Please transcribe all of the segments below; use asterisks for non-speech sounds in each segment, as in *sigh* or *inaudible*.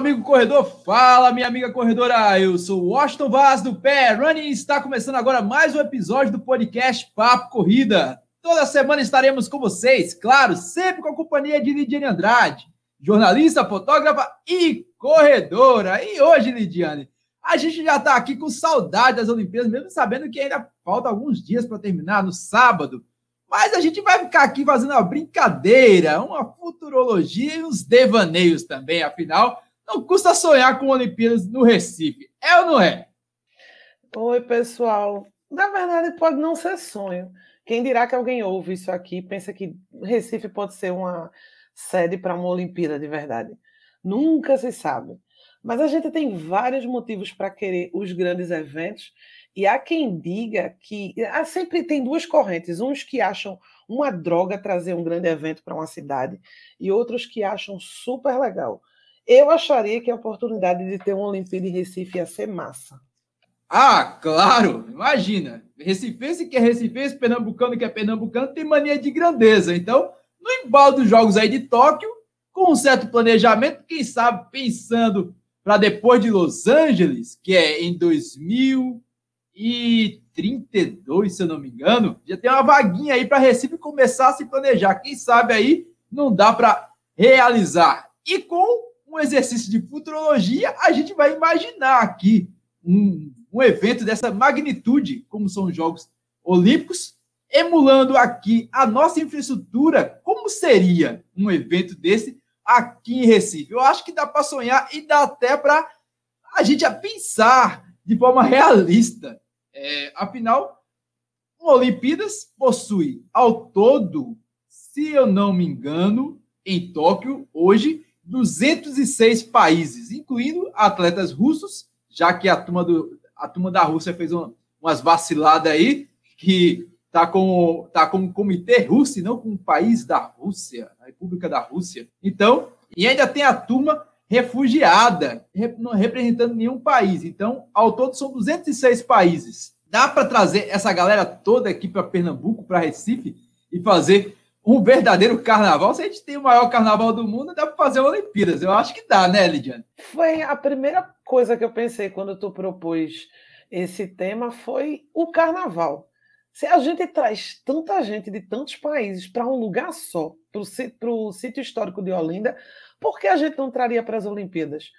Amigo corredor, fala, minha amiga corredora. Eu sou Washington Vaz do Pé Running e está começando agora mais um episódio do podcast Papo Corrida. Toda semana estaremos com vocês, claro, sempre com a companhia de Lidiane Andrade, jornalista, fotógrafa e corredora. E hoje, Lidiane, a gente já está aqui com saudade das Olimpíadas, mesmo sabendo que ainda falta alguns dias para terminar no sábado. Mas a gente vai ficar aqui fazendo uma brincadeira, uma futurologia e uns devaneios também. Afinal, não custa sonhar com Olimpíadas no Recife. É ou não é? Oi, pessoal. Na verdade, pode não ser sonho. Quem dirá que alguém ouve isso aqui pensa que Recife pode ser uma sede para uma Olimpíada de verdade? Nunca se sabe. Mas a gente tem vários motivos para querer os grandes eventos e há quem diga que há sempre tem duas correntes, uns que acham uma droga trazer um grande evento para uma cidade e outros que acham super legal. Eu acharia que a oportunidade de ter uma Olimpíada em Recife ia ser massa. Ah, claro! Imagina! Recifense que é recifense, pernambucano que é pernambucano, tem mania de grandeza. Então, no embalo dos Jogos aí de Tóquio, com um certo planejamento, quem sabe pensando para depois de Los Angeles, que é em 2000 e 32, se eu não me engano, já tem uma vaguinha aí para Recife começar a se planejar. Quem sabe aí não dá para realizar. E com um exercício de futurologia, a gente vai imaginar aqui um, um evento dessa magnitude, como são os Jogos Olímpicos, emulando aqui a nossa infraestrutura, como seria um evento desse aqui em Recife? Eu acho que dá para sonhar e dá até para a gente a pensar de forma realista é, afinal, o Olimpíadas possui ao todo, se eu não me engano, em Tóquio, hoje, 206 países, incluindo atletas russos, já que a turma, do, a turma da Rússia fez uma, umas vaciladas aí, que tá com, tá com o Comitê Russo e não com o país da Rússia, a República da Rússia. Então, e ainda tem a turma refugiada, não representando nenhum país. Então, ao todo, são 206 países. Dá para trazer essa galera toda aqui para Pernambuco, para Recife, e fazer um verdadeiro carnaval? Se a gente tem o maior carnaval do mundo, dá para fazer Olimpíadas. Eu acho que dá, né, Lidiane? Foi a primeira coisa que eu pensei quando tu propôs esse tema foi o carnaval. Se a gente traz tanta gente de tantos países para um lugar só, para o sítio histórico de Olinda, por que a gente não traria para as Olimpíadas?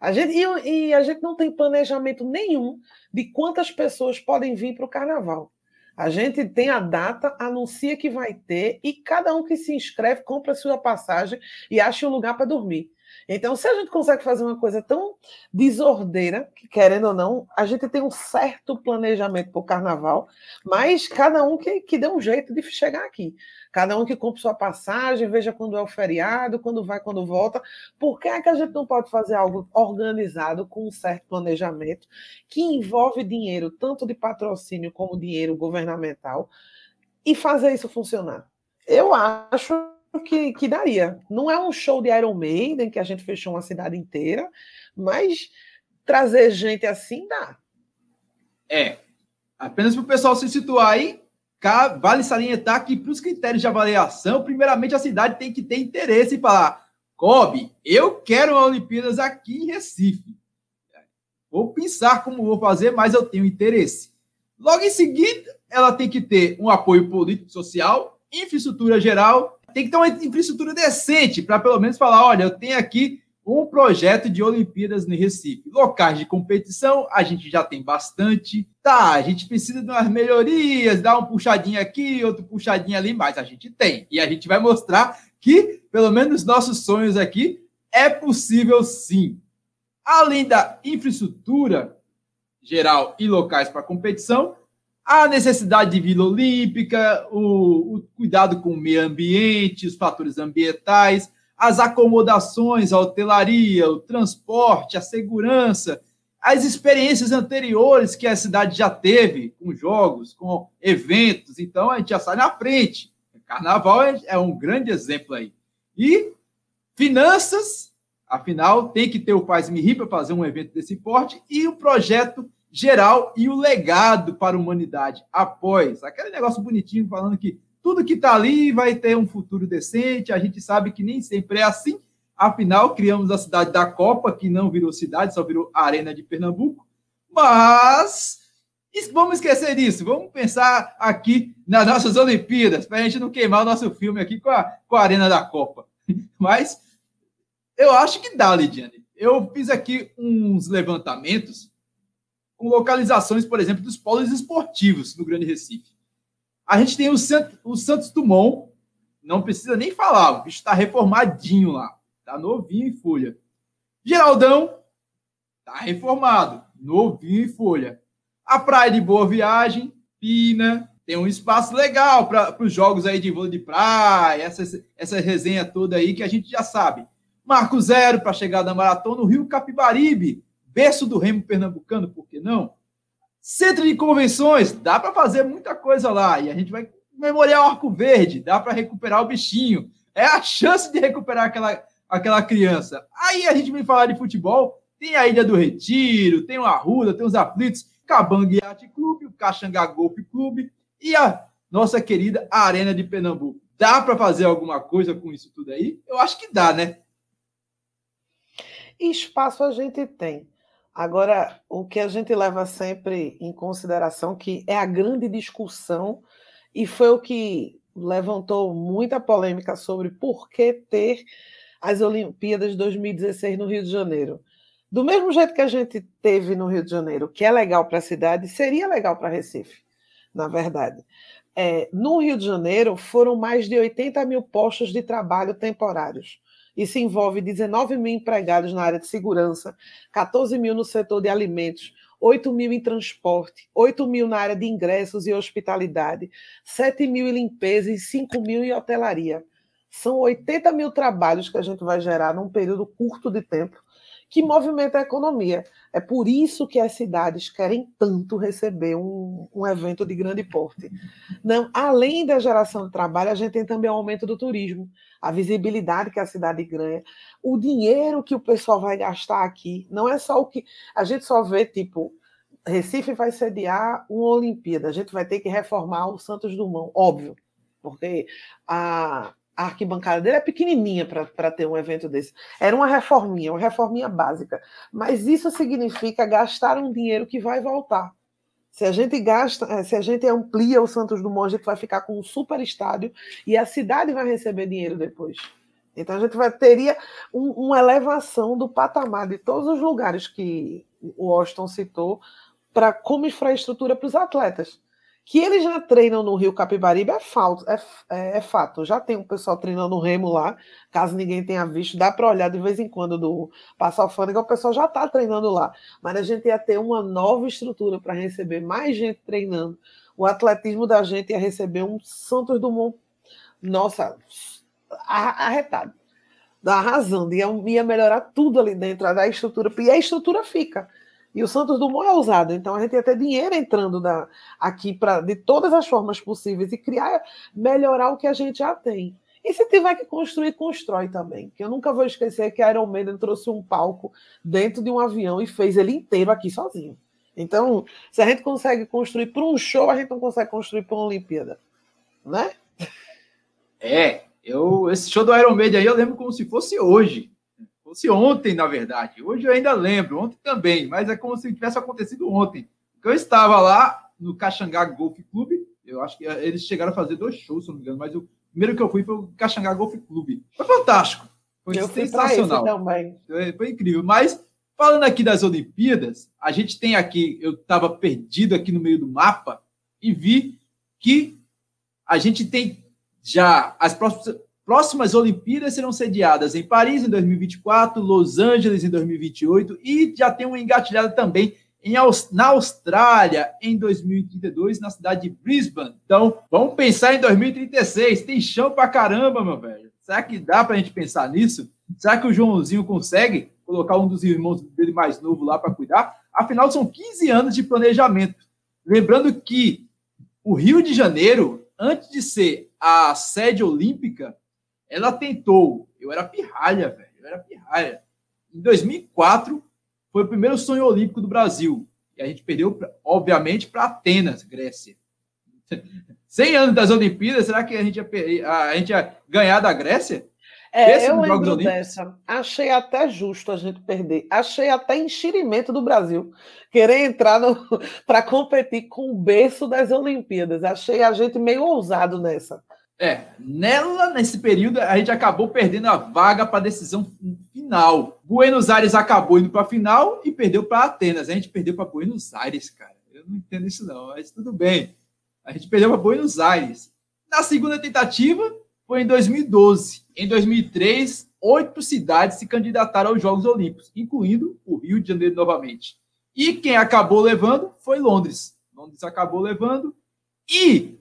A gente, e, e, a gente não tem planejamento nenhum de quantas pessoas podem vir para o carnaval. A gente tem a data, anuncia que vai ter, e cada um que se inscreve compra sua passagem e acha um lugar para dormir. Então, se a gente consegue fazer uma coisa tão desordeira, que querendo ou não, a gente tem um certo planejamento para o carnaval, mas cada um que, que dê um jeito de chegar aqui. Cada um que compre sua passagem, veja quando é o feriado, quando vai, quando volta. Por que é que a gente não pode fazer algo organizado, com um certo planejamento, que envolve dinheiro, tanto de patrocínio como dinheiro governamental, e fazer isso funcionar? Eu acho que, que daria. Não é um show de Iron Maiden que a gente fechou uma cidade inteira, mas trazer gente assim dá. É. Apenas para o pessoal se situar aí, vale salientar que para os critérios de avaliação, primeiramente a cidade tem que ter interesse em falar: Kobe, eu quero a Olimpíadas aqui em Recife. Vou pensar como vou fazer, mas eu tenho interesse. Logo em seguida, ela tem que ter um apoio político, social, infraestrutura geral tem que ter uma infraestrutura decente para pelo menos falar: olha, eu tenho aqui um projeto de Olimpíadas no Recife. Locais de competição, a gente já tem bastante. Tá, a gente precisa de umas melhorias, dar um puxadinho aqui, outro puxadinho ali, mas a gente tem. E a gente vai mostrar que, pelo menos, nossos sonhos aqui é possível sim. Além da infraestrutura geral e locais para competição, a necessidade de Vila Olímpica, o, o, cuidado com o meio ambiente, os fatores ambientais, as acomodações, a hotelaria, o transporte, a segurança, as experiências anteriores que a cidade já teve com jogos, com eventos. Então a gente já sai na frente. Carnaval é, é um grande exemplo aí. E finanças, afinal, tem que ter o Faz Me Rir para fazer um evento desse porte e o projeto geral e o legado para a humanidade após. Aquele negócio bonitinho falando que tudo que está ali vai ter um futuro decente. A gente sabe que nem sempre é assim. Afinal, criamos a cidade da Copa, que não virou cidade, só virou Arena de Pernambuco. Mas vamos esquecer disso. Vamos pensar aqui nas nossas Olimpíadas, para a gente não queimar o nosso filme aqui com a, com a Arena da Copa. *laughs* Mas eu acho que dá, Lidiane. Eu fiz aqui uns levantamentos com localizações, por exemplo, dos polos esportivos no Grande Recife. A gente tem o, Sant o Santos Dumont, não precisa nem falar, o bicho está reformadinho lá, está novinho em folha. Geraldão está reformado, novinho em folha. A Praia de Boa Viagem, Pina, tem um espaço legal para os jogos aí de vôlei de praia, essa, essa resenha toda aí que a gente já sabe. Marco Zero para chegar da maratona no Rio Capibaribe, berço do Remo Pernambucano, por que não? Centro de convenções, dá para fazer muita coisa lá. E a gente vai memoriar o Arco Verde, dá para recuperar o bichinho. É a chance de recuperar aquela, aquela criança. Aí a gente vem falar de futebol, tem a Ilha do Retiro, tem o Arruda, tem os Aflitos, Cabanga Yacht Clube, o Caxangá Golf Clube e a nossa querida Arena de Pernambuco. Dá para fazer alguma coisa com isso tudo aí? Eu acho que dá, né? Espaço a gente tem. Agora, o que a gente leva sempre em consideração que é a grande discussão e foi o que levantou muita polêmica sobre por que ter as Olimpíadas 2016 no Rio de Janeiro. Do mesmo jeito que a gente teve no Rio de Janeiro, que é legal para a cidade, seria legal para Recife, na verdade. É, no Rio de Janeiro, foram mais de 80 mil postos de trabalho temporários. Isso envolve 19 mil empregados na área de segurança, 14 mil no setor de alimentos, 8 mil em transporte, 8 mil na área de ingressos e hospitalidade, 7 mil em limpeza e 5 mil em hotelaria. São 80 mil trabalhos que a gente vai gerar num período curto de tempo que movimenta a economia. É por isso que as cidades querem tanto receber um, um evento de grande porte. Não, além da geração de trabalho, a gente tem também o aumento do turismo, a visibilidade que a cidade ganha, o dinheiro que o pessoal vai gastar aqui. Não é só o que. A gente só vê, tipo, Recife vai sediar uma Olimpíada, a gente vai ter que reformar o Santos Dumont, óbvio, porque a a arquibancada dele é pequenininha para ter um evento desse. Era uma reforminha, uma reforminha básica. Mas isso significa gastar um dinheiro que vai voltar. Se a gente gasta, eh, se a gente amplia o Santos Dumont, a gente vai ficar com um super estádio e a cidade vai receber dinheiro depois. Então a gente vai, teria um, uma elevação do patamar de todos os lugares que o Washington citou para como infraestrutura para os atletas. Que eles já treinam no Rio Capibaribe é, falso, é, é, é, fato. Já tem um pessoal treinando no Remo lá, caso ninguém tenha visto, dá para olhar de vez em quando do Passo Alfândega, o pessoal já está treinando lá. Mas a gente ia ter uma nova estrutura para receber mais gente treinando. O atletismo da gente ia receber um Santos Dumont, nossa, arretado, arrasando, ia, ia melhorar tudo ali dentro da estrutura, e a estrutura fica. E o Santos Dumont é usado, então a gente ia ter dinheiro entrando da, aqui pra, de todas as formas possíveis e criar, melhorar o que a gente já tem. E se tiver que construir, constrói também. Que eu nunca vou esquecer que a Iron Maiden trouxe um palco dentro de um avião e fez ele inteiro aqui sozinho. Então, se a gente consegue construir para um show, a gente não consegue construir para uma Olimpíada. Né? É, eu, esse show do Iron Maiden aí eu lembro como se fosse hoje fosse ontem, na verdade. Hoje eu ainda lembro, ontem também, mas é como se tivesse acontecido ontem. Eu estava lá no Caxangá Golf Clube, eu acho que eles chegaram a fazer dois shows, se não me engano, mas o primeiro que eu fui foi o Caxangá Golf Clube. Foi fantástico. Foi eu sensacional. também. Foi incrível. Mas, falando aqui das Olimpíadas, a gente tem aqui, eu estava perdido aqui no meio do mapa e vi que a gente tem já as próximas próximas Olimpíadas serão sediadas em Paris em 2024, Los Angeles em 2028 e já tem uma engatilhada também em, na Austrália em 2032, na cidade de Brisbane. Então, vamos pensar em 2036. Tem chão pra caramba, meu velho. Será que dá pra gente pensar nisso? Será que o Joãozinho consegue colocar um dos irmãos dele mais novo lá para cuidar? Afinal, são 15 anos de planejamento. Lembrando que o Rio de Janeiro, antes de ser a sede olímpica, ela tentou. Eu era pirralha, velho. Eu era pirralha. Em 2004, foi o primeiro sonho olímpico do Brasil. E a gente perdeu, obviamente, para Atenas, Grécia. *laughs* 100 anos das Olimpíadas, será que a gente, ia, a gente ia ganhar da Grécia? É, eu lembro dessa. Achei até justo a gente perder. Achei até enxerimento do Brasil querer entrar *laughs* para competir com o berço das Olimpíadas. Achei a gente meio ousado nessa. É, nela, nesse período, a gente acabou perdendo a vaga para a decisão final. Buenos Aires acabou indo para a final e perdeu para Atenas. A gente perdeu para Buenos Aires, cara. Eu não entendo isso, não, mas tudo bem. A gente perdeu para Buenos Aires. Na segunda tentativa, foi em 2012. Em 2003, oito cidades se candidataram aos Jogos Olímpicos, incluindo o Rio de Janeiro novamente. E quem acabou levando foi Londres. Londres acabou levando. E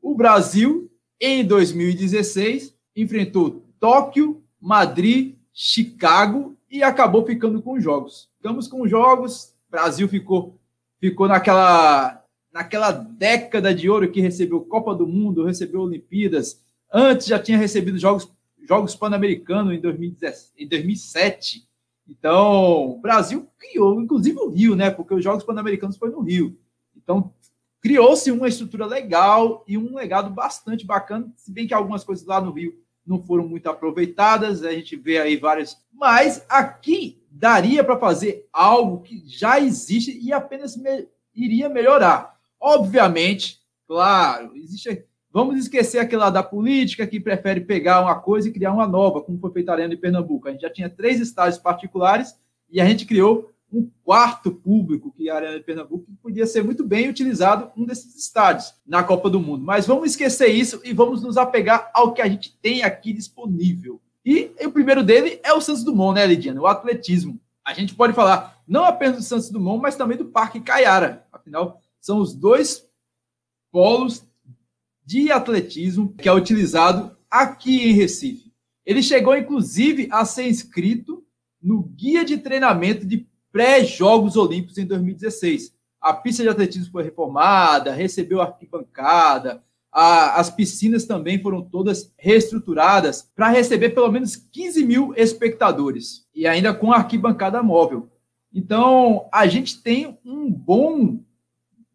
o Brasil em 2016, enfrentou Tóquio, Madrid, Chicago e acabou ficando com os jogos. Ficamos com os jogos, Brasil ficou ficou naquela naquela década de ouro que recebeu Copa do Mundo, recebeu Olimpíadas, antes já tinha recebido jogos jogos pan-americanos em, em 2007. Então, o Brasil criou, inclusive o Rio, né? Porque os Jogos Pan-Americanos foi no Rio. Então, criou-se uma estrutura legal e um legado bastante bacana, se bem que algumas coisas lá no Rio não foram muito aproveitadas, a gente vê aí várias, mas aqui daria para fazer algo que já existe e apenas me... iria melhorar. Obviamente, claro, existe Vamos esquecer aquele lá da política que prefere pegar uma coisa e criar uma nova, como foi feito a Arena Pernambuco. A gente já tinha três estádios particulares e a gente criou um quarto público, que a Arena de Pernambuco, podia ser muito bem utilizado um desses estádios na Copa do Mundo. Mas vamos esquecer isso e vamos nos apegar ao que a gente tem aqui disponível. E, e o primeiro dele é o Santos Dumont, né, Lidiana? O atletismo. A gente pode falar não apenas do Santos Dumont, mas também do Parque Caiara. Afinal, são os dois polos de atletismo que é utilizado aqui em Recife. Ele chegou, inclusive, a ser inscrito no Guia de Treinamento de pré-Jogos Olímpicos em 2016. A pista de atletismo foi reformada, recebeu arquibancada, a, as piscinas também foram todas reestruturadas para receber pelo menos 15 mil espectadores e ainda com arquibancada móvel. Então, a gente tem um bom,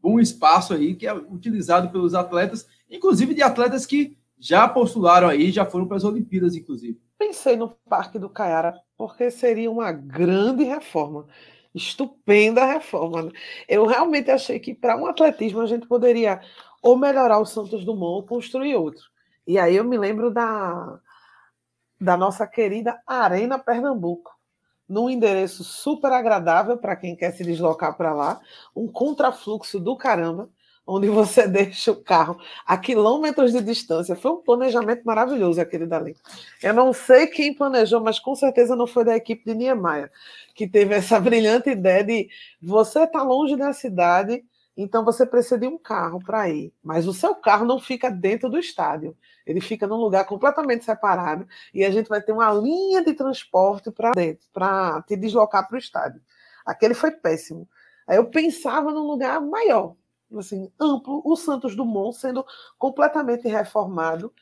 bom espaço aí que é utilizado pelos atletas, inclusive de atletas que já postularam aí, já foram para as Olimpíadas, inclusive. Pensei no Parque do Caiara, porque seria uma grande reforma. Estupenda reforma. Né? Eu realmente achei que para um atletismo a gente poderia ou melhorar o Santos Dumont ou construir outro. E aí eu me lembro da, da nossa querida Arena Pernambuco, num endereço super agradável para quem quer se deslocar para lá, um contrafluxo do caramba onde você *laughs* deixa o carro a quilômetros de distância. Foi um planejamento maravilhoso aquele dali. Eu não sei quem planejou, mas com certeza não foi da equipe de Niemeyer, que teve essa *laughs* brilhante ideia de você está longe da cidade, então você precisa de um carro para ir. Mas o seu carro não fica dentro do estádio. Ele fica num lugar completamente separado e a gente vai ter uma linha de transporte para dentro, para te deslocar para o estádio. Aquele foi péssimo. Aí eu pensava num lugar maior, assim, amplo, o Santos Dumont sendo completamente reformado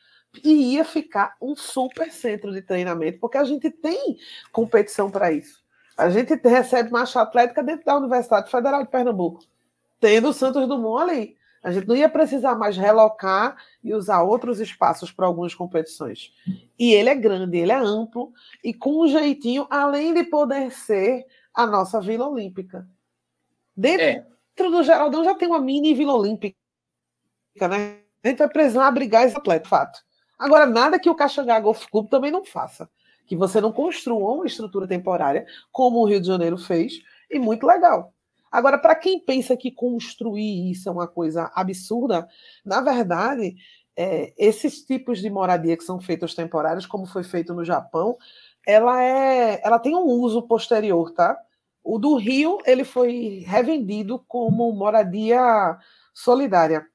e ia ficar um super centro de treinamento, porque a gente tem competição para isso. A gente recebe marcha atlética dentro da Universidade Federal de Pernambuco, tendo o Santos Dumont ali. A gente não ia precisar mais relocar e usar outros espaços para algumas competições. E ele é grande, ele é amplo e com um jeitinho, além de poder ser a nossa Vila Olímpica. Dentro, é dentro do Geraldão já tem uma mini Vila Olímpica, né? A gente vai precisar abrigar esse atleta, fato. Agora, nada que o Caxangá Golf Club também não faça. Que você não construa uma estrutura temporária, como o Rio de Janeiro fez, e muito legal. Agora, para quem pensa que construir isso é uma coisa absurda, na verdade, é, esses tipos de moradia que são feitos temporários, como foi feito no Japão, ela é, ela tem um uso posterior, tá? O do Rio ele foi revendido como moradia solidária.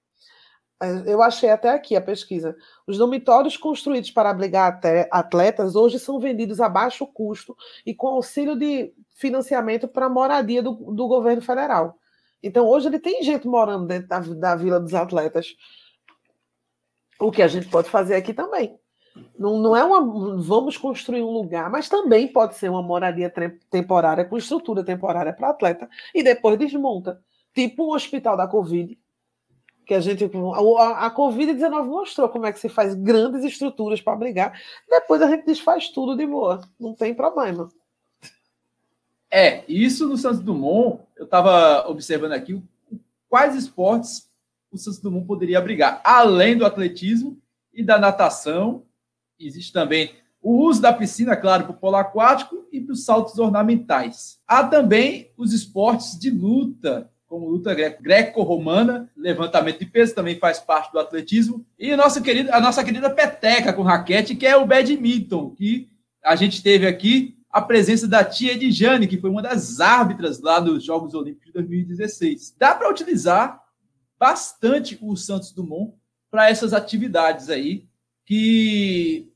Eu achei até aqui a pesquisa. Os dormitórios construídos para abrigar atletas hoje são vendidos a baixo custo e com auxílio de financiamento para moradia do, do governo federal. Então, hoje ele tem gente morando dentro da, da Vila dos Atletas. O que a gente pode fazer aqui também. Não, não é uma. Vamos construir um lugar, mas também pode ser uma moradia temporária, com estrutura temporária para atleta, e depois desmonta. Tipo o hospital da Covid, que a gente. A, a Covid-19 mostrou como é que se faz grandes estruturas para brigar. Depois a gente desfaz tudo de boa. Não tem problema. É, isso no Santos Dumont, eu estava observando aqui quais esportes o Santos Dumont poderia brigar. Além do atletismo e da natação, existe também o uso da piscina, claro, para o polo aquático e para os saltos ornamentais. Há também os esportes de luta, como luta greco-romana, levantamento de peso também faz parte do atletismo. E a nossa querida, a nossa querida peteca com raquete, que é o badminton, que a gente teve aqui a presença da tia Edjane, que foi uma das árbitras lá nos Jogos Olímpicos de 2016. Dá para utilizar bastante o Santos Dumont para essas atividades aí, que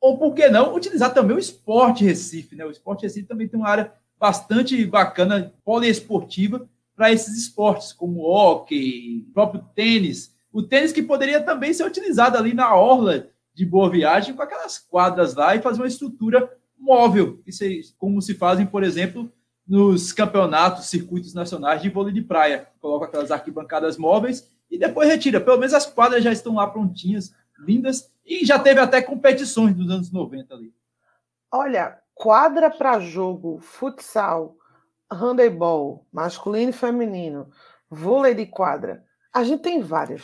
ou por que não utilizar também o esporte Recife, né? O esporte Recife também tem uma área bastante bacana, poliesportiva, para esses esportes, como hockey, próprio tênis. O tênis que poderia também ser utilizado ali na orla de Boa Viagem, com aquelas quadras lá e fazer uma estrutura móvel, como se fazem, por exemplo, nos campeonatos, circuitos nacionais de vôlei de praia. Coloca aquelas arquibancadas móveis e depois retira. Pelo menos as quadras já estão lá prontinhas, lindas, e já teve até competições dos anos 90 ali. Olha, quadra para jogo, futsal, handebol, masculino e feminino, vôlei de quadra. A gente tem várias.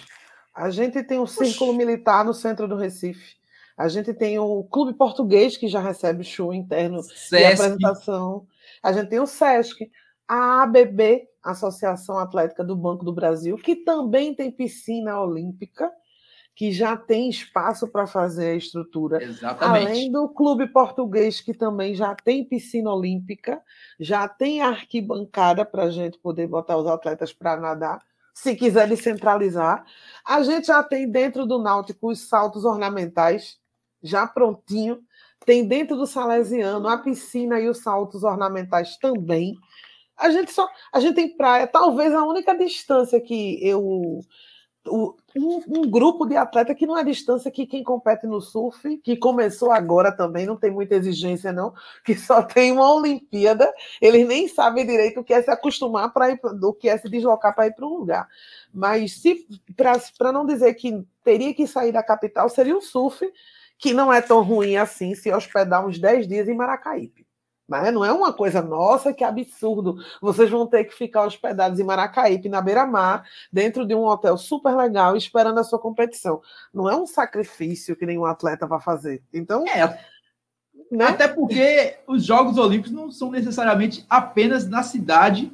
A gente tem o Círculo Oxi. Militar no centro do Recife. A gente tem o Clube Português, que já recebe show interno Sesc. e apresentação. A gente tem o SESC, a ABB, Associação Atlética do Banco do Brasil, que também tem piscina olímpica que já tem espaço para fazer a estrutura. Exatamente. Além do clube português, que também já tem piscina olímpica, já tem arquibancada para a gente poder botar os atletas para nadar, se quiser descentralizar. A gente já tem dentro do Náutico os saltos ornamentais, já prontinho. Tem dentro do Salesiano a piscina e os saltos ornamentais também. A gente só, a gente tem praia. Talvez a única distância que eu um, um, grupo de atleta que não é distância que quem compete no surf, que começou agora também, não tem muita exigência, não, que só tem uma Olimpíada, eles nem sabem direito o que é se acostumar para ir do que é se deslocar para ir para um lugar. Mas se para não dizer que teria que sair da capital, seria o surf, que não é tão ruim assim se hospedar uns 10 dias em Maracaípe. Mas não é uma coisa, nossa, que absurdo. Vocês vão ter que ficar hospedados em Maracaípe, na beira-mar, dentro de um hotel super legal, esperando a sua competição. Não é um sacrifício que nenhum atleta vai fazer. Então. É. Né? Até porque os Jogos Olímpicos não são necessariamente apenas na cidade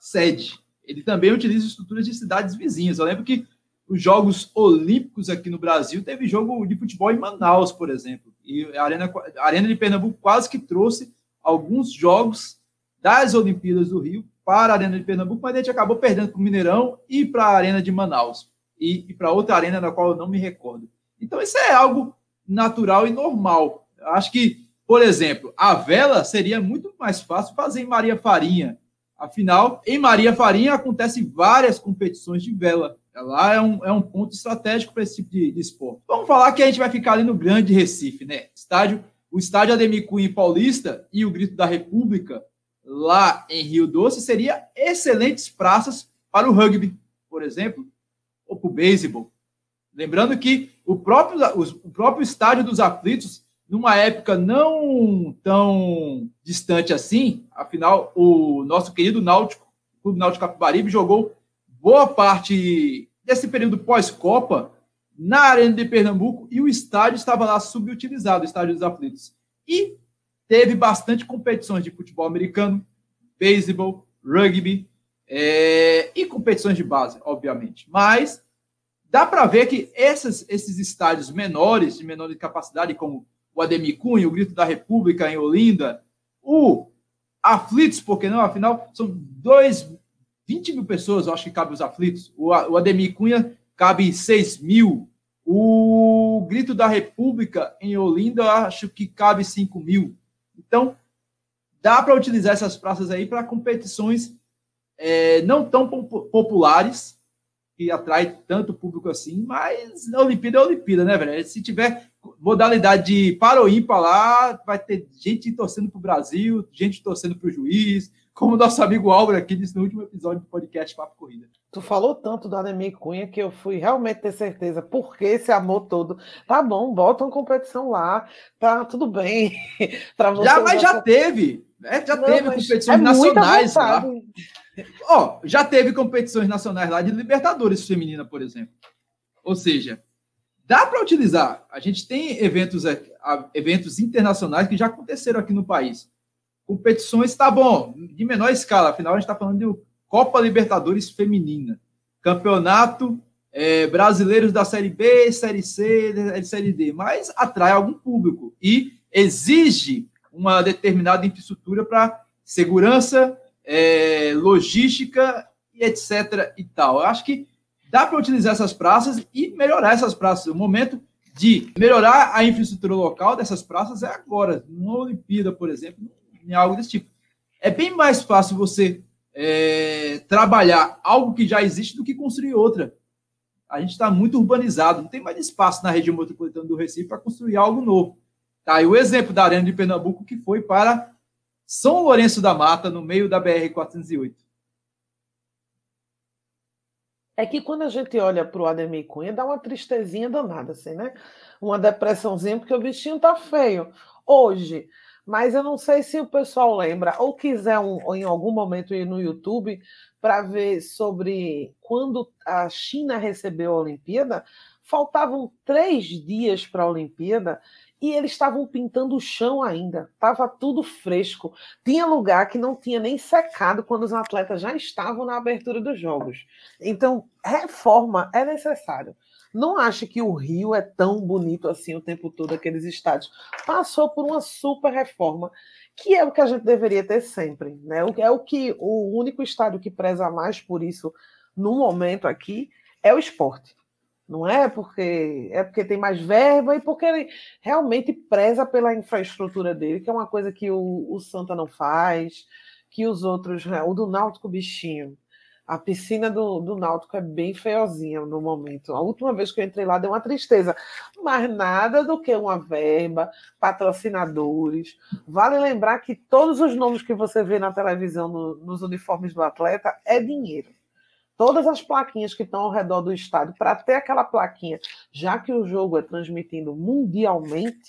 sede. Ele também utiliza estruturas de cidades vizinhas. Eu lembro que os Jogos Olímpicos aqui no Brasil teve jogo de futebol em Manaus, por exemplo. E a Arena, a Arena de Pernambuco quase que trouxe alguns jogos das Olimpíadas do Rio para a Arena de Pernambuco, mas a gente acabou perdendo para o Mineirão e para a Arena de Manaus e, e para outra arena da qual eu não me recordo. Então isso é algo natural e normal. Acho que, por exemplo, a vela seria muito mais fácil fazer em Maria Farinha. Afinal, em Maria Farinha acontecem várias competições de vela. Lá é um, é um ponto estratégico para esse tipo de, de esporte. Vamos falar que a gente vai ficar ali no Grande Recife, né? Estádio o estádio Ademir Cunha Paulista e o Grito da República, lá em Rio Doce, seria excelentes praças para o rugby, por exemplo, ou para o beisebol. Lembrando que o próprio, o próprio estádio dos aflitos, numa época não tão distante assim, afinal, o nosso querido Náutico, o Clube Náutico Capibaribe, jogou boa parte desse período pós-Copa na Arena de Pernambuco e o estádio estava lá subutilizado, o estádio dos aflitos. E teve bastante competições de futebol americano, beisebol, rugby é, e competições de base, obviamente. Mas dá para ver que esses, esses estádios menores, de menor capacidade, como o Ademir Cunha, o Grito da República em Olinda, o Aflitos, por que não? Afinal, são dois, 20 mil pessoas, eu acho que cabe os aflitos. O, o Ademir Cunha cabe 6 mil. O Grito da República em Olinda, acho que cabe 5 mil. Então, dá para utilizar essas praças aí para competições é, não tão populares, que atrai tanto público assim, mas a Olimpíada é Olimpíada, né, velho? Se tiver modalidade de para ímpar lá, vai ter gente torcendo para o Brasil, gente torcendo para o juiz, como nosso amigo Álvaro aqui disse no último episódio do podcast Papo Corrida. Tu falou tanto do Ademir Cunha que eu fui realmente ter certeza por que esse amor todo. Tá bom, bota uma competição lá, tá tudo bem. *laughs* já, mas já teve. Né? Já Não, teve competições é nacionais lá. Ó, já teve competições nacionais lá de Libertadores feminina, por exemplo. Ou seja, dá para utilizar. A gente tem eventos, eventos internacionais que já aconteceram aqui no país. Competições, tá bom, de menor escala, afinal a gente está falando de Copa Libertadores Feminina, Campeonato é, Brasileiros da Série B, Série C, Série D, mas atrai algum público e exige uma determinada infraestrutura para segurança, é, logística e etc. e tal. Eu acho que dá para utilizar essas praças e melhorar essas praças. O momento de melhorar a infraestrutura local dessas praças é agora, numa Olimpíada, por exemplo, em algo desse tipo. É bem mais fácil você é, trabalhar algo que já existe do que construir outra. A gente está muito urbanizado, não tem mais espaço na região metropolitana do Recife para construir algo novo. Tá, e o exemplo da Arena de Pernambuco que foi para São Lourenço da Mata, no meio da BR-408 é que quando a gente olha para o Ademir Cunha, dá uma tristezinha danada, assim, né? Uma depressãozinha, porque o bichinho tá feio hoje. Mas eu não sei se o pessoal lembra ou quiser um, ou em algum momento ir no YouTube para ver sobre quando a China recebeu a Olimpíada. Faltavam três dias para a Olimpíada e eles estavam pintando o chão ainda, estava tudo fresco. Tinha lugar que não tinha nem secado quando os atletas já estavam na abertura dos jogos. Então, reforma é necessário. Não ache que o Rio é tão bonito assim o tempo todo, aqueles estádios. Passou por uma super reforma, que é o que a gente deveria ter sempre. Né? É o que o único estádio que preza mais por isso no momento aqui é o esporte. Não é porque é porque tem mais verba e porque ele realmente preza pela infraestrutura dele, que é uma coisa que o, o Santa não faz, que os outros, né? o do Náutico bichinho. A piscina do, do Náutico é bem feiozinha no momento. A última vez que eu entrei lá deu uma tristeza. Mas nada do que uma verba, patrocinadores. Vale lembrar que todos os nomes que você vê na televisão no, nos uniformes do atleta é dinheiro todas as plaquinhas que estão ao redor do estádio, para ter aquela plaquinha, já que o jogo é transmitido mundialmente,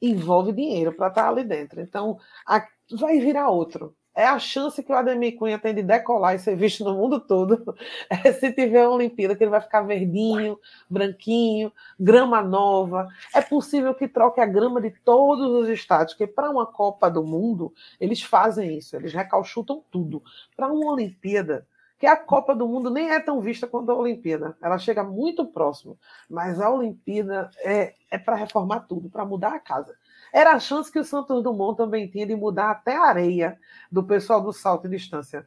envolve dinheiro para estar tá ali dentro. Então, a, vai virar outro. É a chance que o Ademir Cunha tem de decolar e ser visto no mundo todo. *laughs* É se tiver uma Olimpíada, que ele vai ficar verdinho, branquinho, grama nova. É possível que troque a grama de todos os estádios, porque para uma Copa do Mundo, eles fazem isso, eles recalchutam tudo. Para uma Olimpíada, que a Copa do Mundo nem é tão vista quanto a Olimpíada. Ela chega muito próximo, mas a Olimpíada é, é para reformar tudo, para mudar a casa. Era a chance que o Santos Dumont também tinha de mudar até a areia do pessoal do salto e distância.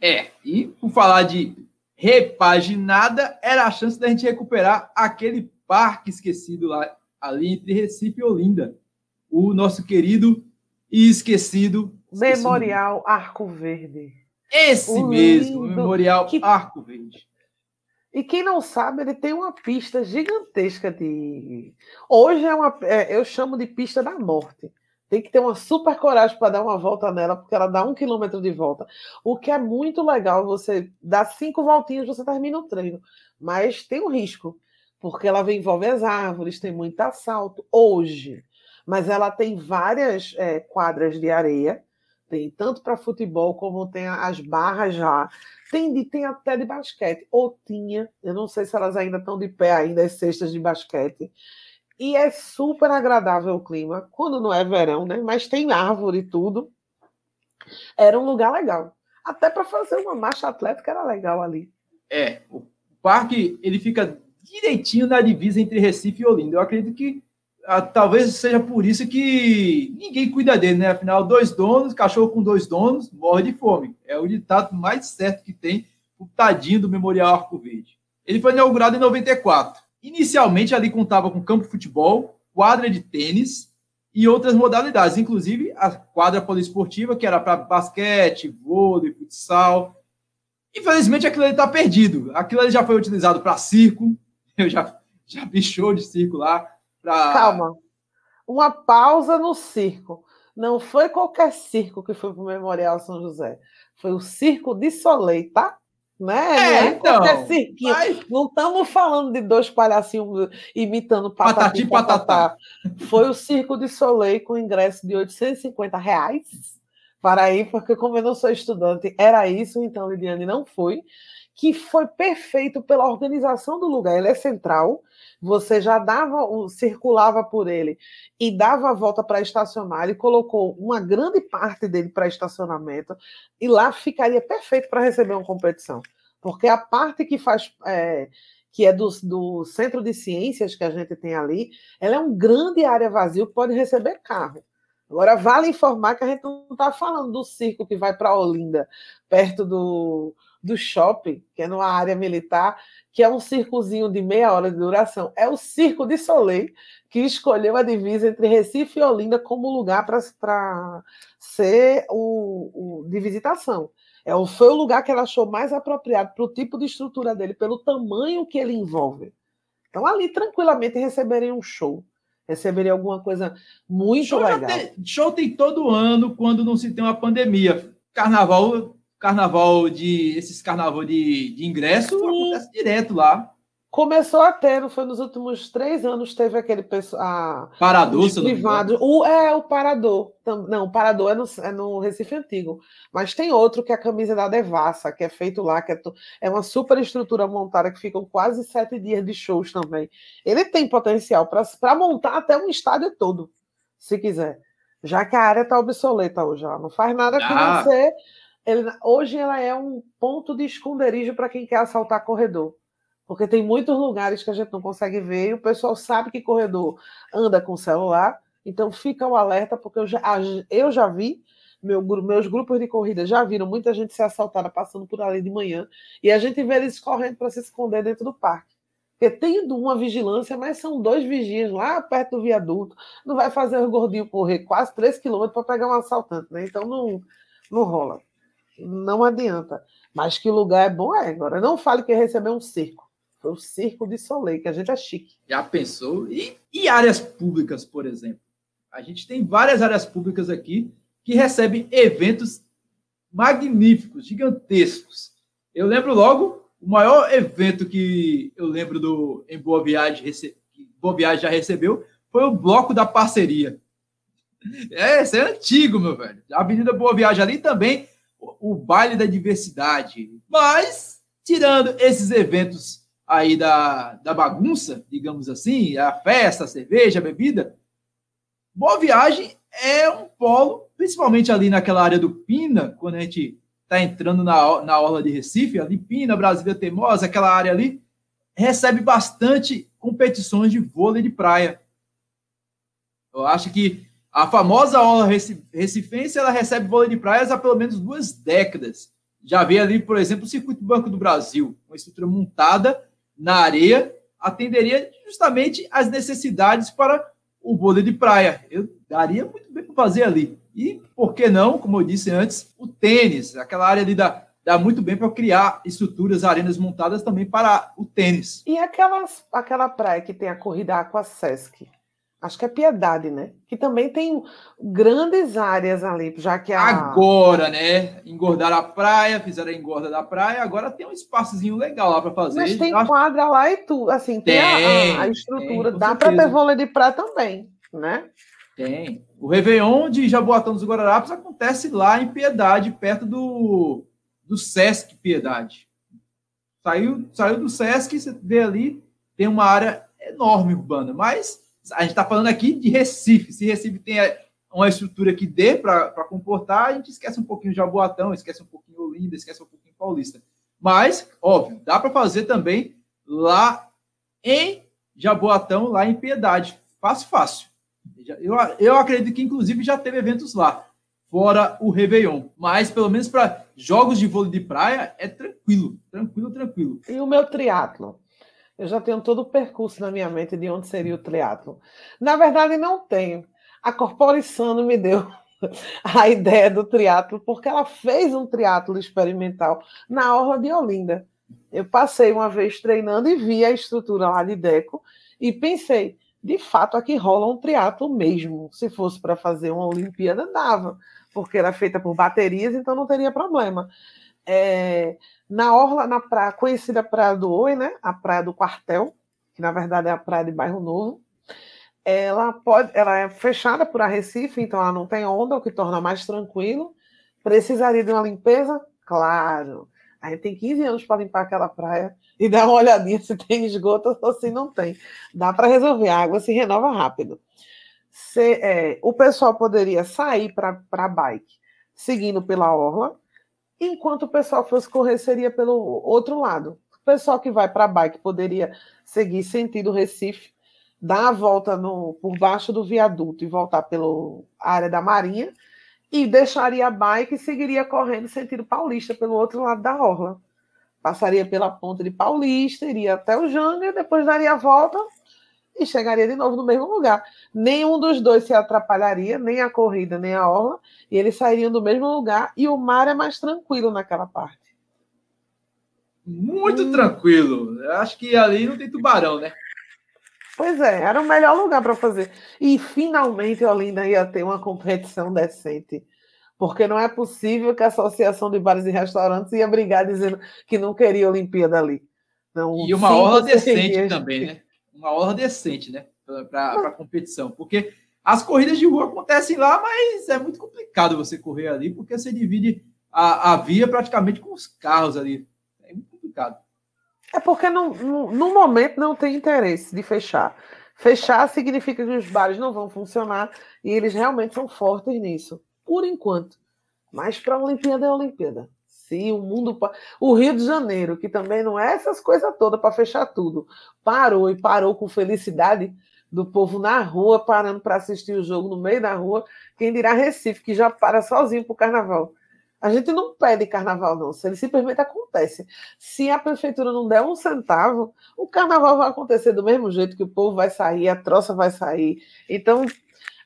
É, e por falar de repaginada, era a chance da gente recuperar aquele parque esquecido lá, ali entre Recife e Olinda. O nosso querido e esquecido. Memorial Arco Verde. Esse o mesmo, lindo, Memorial. Arco Verde. E quem não sabe, ele tem uma pista gigantesca de. Hoje é uma. É, eu chamo de pista da morte. Tem que ter uma super coragem para dar uma volta nela, porque ela dá um quilômetro de volta. O que é muito legal, você dá cinco voltinhas, você termina o treino. Mas tem um risco, porque ela envolve as árvores, tem muito assalto hoje. Mas ela tem várias é, quadras de areia tem tanto para futebol como tem as barras já. Tem, de, tem até de basquete, ou tinha, eu não sei se elas ainda estão de pé ainda, as cestas de basquete. E é super agradável o clima, quando não é verão, né? Mas tem árvore e tudo. Era um lugar legal. Até para fazer uma marcha atlética era legal ali. É, o parque ele fica direitinho na divisa entre Recife e Olinda. Eu acredito que talvez seja por isso que ninguém cuida dele, né? Afinal, dois donos, cachorro com dois donos, morre de fome. É o ditado mais certo que tem, o tadinho do Memorial Arco Verde. Ele foi inaugurado em 94. Inicialmente, ali contava com campo de futebol, quadra de tênis e outras modalidades, inclusive a quadra poliesportiva, que era para basquete, vôlei, futsal. Infelizmente, aquilo ali está perdido. Aquilo ali já foi utilizado para circo. *laughs* Eu já, já vi show de circo lá Pra... Calma. Uma pausa no circo. Não foi qualquer circo que foi para o Memorial São José. Foi o Circo de Soleil, tá? Né? É, não é então, qualquer cirquinho. Mas... Não estamos falando de dois palhacinhos imitando patati, patati patatá. Foi o Circo de Soleil com ingresso de 850 reais para ir, porque como eu não sou estudante, era isso, então Lidiane não foi, que foi perfeito pela organização do lugar. Ele é central, você já dava, circulava por ele e dava a volta para estacionar. Ele colocou uma grande parte dele para estacionamento e lá ficaria perfeito para receber uma competição, porque a parte que faz é, que é do, do centro de ciências que a gente tem ali, ela é um grande área vazia que pode receber carro. Agora, vale informar que a gente não está falando do circo que vai para Olinda, perto do, do shopping, que é numa área militar, que é um circozinho de meia hora de duração. É o Circo de Soleil, que escolheu a divisa entre Recife e Olinda como lugar para ser o, o, de visitação. É, o, foi o lugar que ela achou mais apropriado para o tipo de estrutura dele, pelo tamanho que ele envolve. Então, ali, tranquilamente, receberia um show. Receberia alguma coisa muito show legal. Tem, show tem todo ano, quando não se tem uma pandemia. Carnaval carnaval de. Esses carnaval de, de ingresso Sim. acontece direto lá. Começou a ter, não foi nos últimos três anos, teve aquele pessoal. Parador, privado. O, é, o Parador. Não, o Parador é no, é no Recife Antigo. Mas tem outro que é a camisa da Devassa, que é feito lá, que é, é uma super estrutura montada, que ficam quase sete dias de shows também. Ele tem potencial para montar até um estádio todo, se quiser. Já que a área está obsoleta hoje, ela não faz nada ah. que não ser ele, hoje ela é um ponto de esconderijo para quem quer assaltar corredor. Porque tem muitos lugares que a gente não consegue ver e o pessoal sabe que corredor anda com celular, então fica o alerta, porque eu já, eu já vi, meu, meus grupos de corrida já viram muita gente ser assaltada passando por ali de manhã, e a gente vê eles correndo para se esconder dentro do parque. Porque tem uma vigilância, mas são dois vigias lá perto do viaduto, não vai fazer o gordinho correr quase 3 quilômetros para pegar um assaltante, né? Então não, não rola não adianta. Mas que lugar é bom, é. Agora, não fale que recebeu um circo. Foi o circo de Soleil, que a gente é chique. Já pensou? E, e áreas públicas, por exemplo? A gente tem várias áreas públicas aqui que recebem eventos magníficos, gigantescos. Eu lembro logo, o maior evento que eu lembro do em Boa Viagem, rece, Boa Viagem já recebeu, foi o Bloco da Parceria. *laughs* É, esse é antigo, meu velho. A Avenida Boa Viagem ali também o baile da diversidade. Mas, tirando esses eventos aí da, da bagunça, digamos assim, a festa, a cerveja, a bebida, Boa Viagem é um polo, principalmente ali naquela área do Pina, quando a gente está entrando na, na orla de Recife, ali Pina, Brasília Teimosa, aquela área ali, recebe bastante competições de vôlei de praia. Eu acho que a famosa aula recifense, ela recebe vôlei de praias há pelo menos duas décadas. Já vê ali, por exemplo, o Circuito Banco do Brasil, uma estrutura montada na areia, atenderia justamente às necessidades para o vôlei de praia. Eu daria muito bem para fazer ali. E, por que não, como eu disse antes, o tênis, aquela área ali dá, dá muito bem para criar estruturas, arenas montadas também para o tênis. E aquelas, aquela praia que tem a corrida Aqua Sesc? Acho que é Piedade, né? Que também tem grandes áreas ali, já que a... Agora, né? Engordaram a praia, fizeram a engorda da praia, agora tem um espaçozinho legal lá para fazer. Mas tem quadra lá e tudo, assim, tem, tem a, a, estrutura, tem, dá para ter vôlei de praia também, né? Tem. O Réveillon de Jaboatão dos Guararapes acontece lá em Piedade, perto do, do Sesc Piedade. Saiu, saiu do Sesc, você vê ali, tem uma área enorme urbana, mas a gente está falando aqui de Recife. Se Recife tem uma estrutura que dê para comportar, a gente esquece um pouquinho Jaboatão, esquece um pouquinho Olinda, esquece um pouquinho Paulista. Mas, óbvio, dá para fazer também lá em Jaboatão, lá em Piedade. Fácil, fácil. Eu, eu acredito que, inclusive, já teve eventos lá, fora o Réveillon. Mas, pelo menos para jogos de vôlei de praia, é tranquilo, tranquilo, tranquilo. E o meu triatlo? Eu já tenho todo o percurso na minha mente de onde seria o triatlo. Na verdade, não tenho. A Corporissano me deu *laughs* a ideia do triatlo porque ela fez um triatlo experimental na Orla de Olinda. Eu passei uma vez treinando e vi a estrutura lá de Deco e pensei, de fato aqui rola um triatlo mesmo. Se fosse para fazer uma Olimpíada, dava, porque era feita por baterias, então não teria problema. É, na orla, na praia, conhecida Praia do Oi, né? A Praia do Quartel, que na verdade é a praia de Bairro Novo, ela pode, ela é fechada por Arrecife, então ela não tem onda, o que torna mais tranquilo. Precisaria de uma limpeza? Claro. A gente tem 15 anos para limpar aquela praia e dar uma olhadinha se tem esgoto ou se não tem. Dá para resolver, a água se renova rápido. Se, é, o pessoal poderia sair para bike seguindo pela orla, enquanto o pessoal fosse correr, seria pelo outro lado. O pessoal que vai para a bike poderia seguir sentido Recife, dar a volta no, por baixo do viaduto e voltar pela área da Marinha, e deixaria a bike e seguiria correndo sentido paulista, pelo outro lado da orla. Passaria pela ponta de Paulista, iria até o Janga, depois daria a volta e chegaria de novo no mesmo lugar. Nenhum dos dois se atrapalharia, nem a corrida, nem a orla, e eles sairiam do mesmo lugar, e o mar é mais tranquilo naquela parte. Muito hum. tranquilo. Acho que ali não tem tubarão, né? Pois é, era o melhor lugar para fazer. E finalmente Olinda ia ter uma competição decente. Porque não é possível que a Associação de Bares e Restaurantes ia brigar dizendo que não queria Olimpíada ali. Não, e uma orla decente também, né? Uma orla decente, né? Para a competição. Porque as corridas de rua acontecem lá, mas é muito complicado você correr ali, porque você divide a, a via praticamente com os carros ali. É muito complicado. É porque no, no, momento não tem interesse de fechar. Fechar significa que os bares não vão funcionar e eles realmente são fortes nisso, por enquanto. Mas para a Olimpíada é a Olimpíada. Se o mundo. O Rio de Janeiro, que também não é essas coisas todas para fechar tudo, parou e parou com felicidade do povo na rua, parando para assistir o jogo no meio da rua. Quem dirá Recife, que já para sozinho para o carnaval. A gente não pede carnaval, não. Ele simplesmente acontece. Se a prefeitura não der um centavo, o carnaval vai acontecer do mesmo jeito que o povo vai sair, a troça vai sair. Então,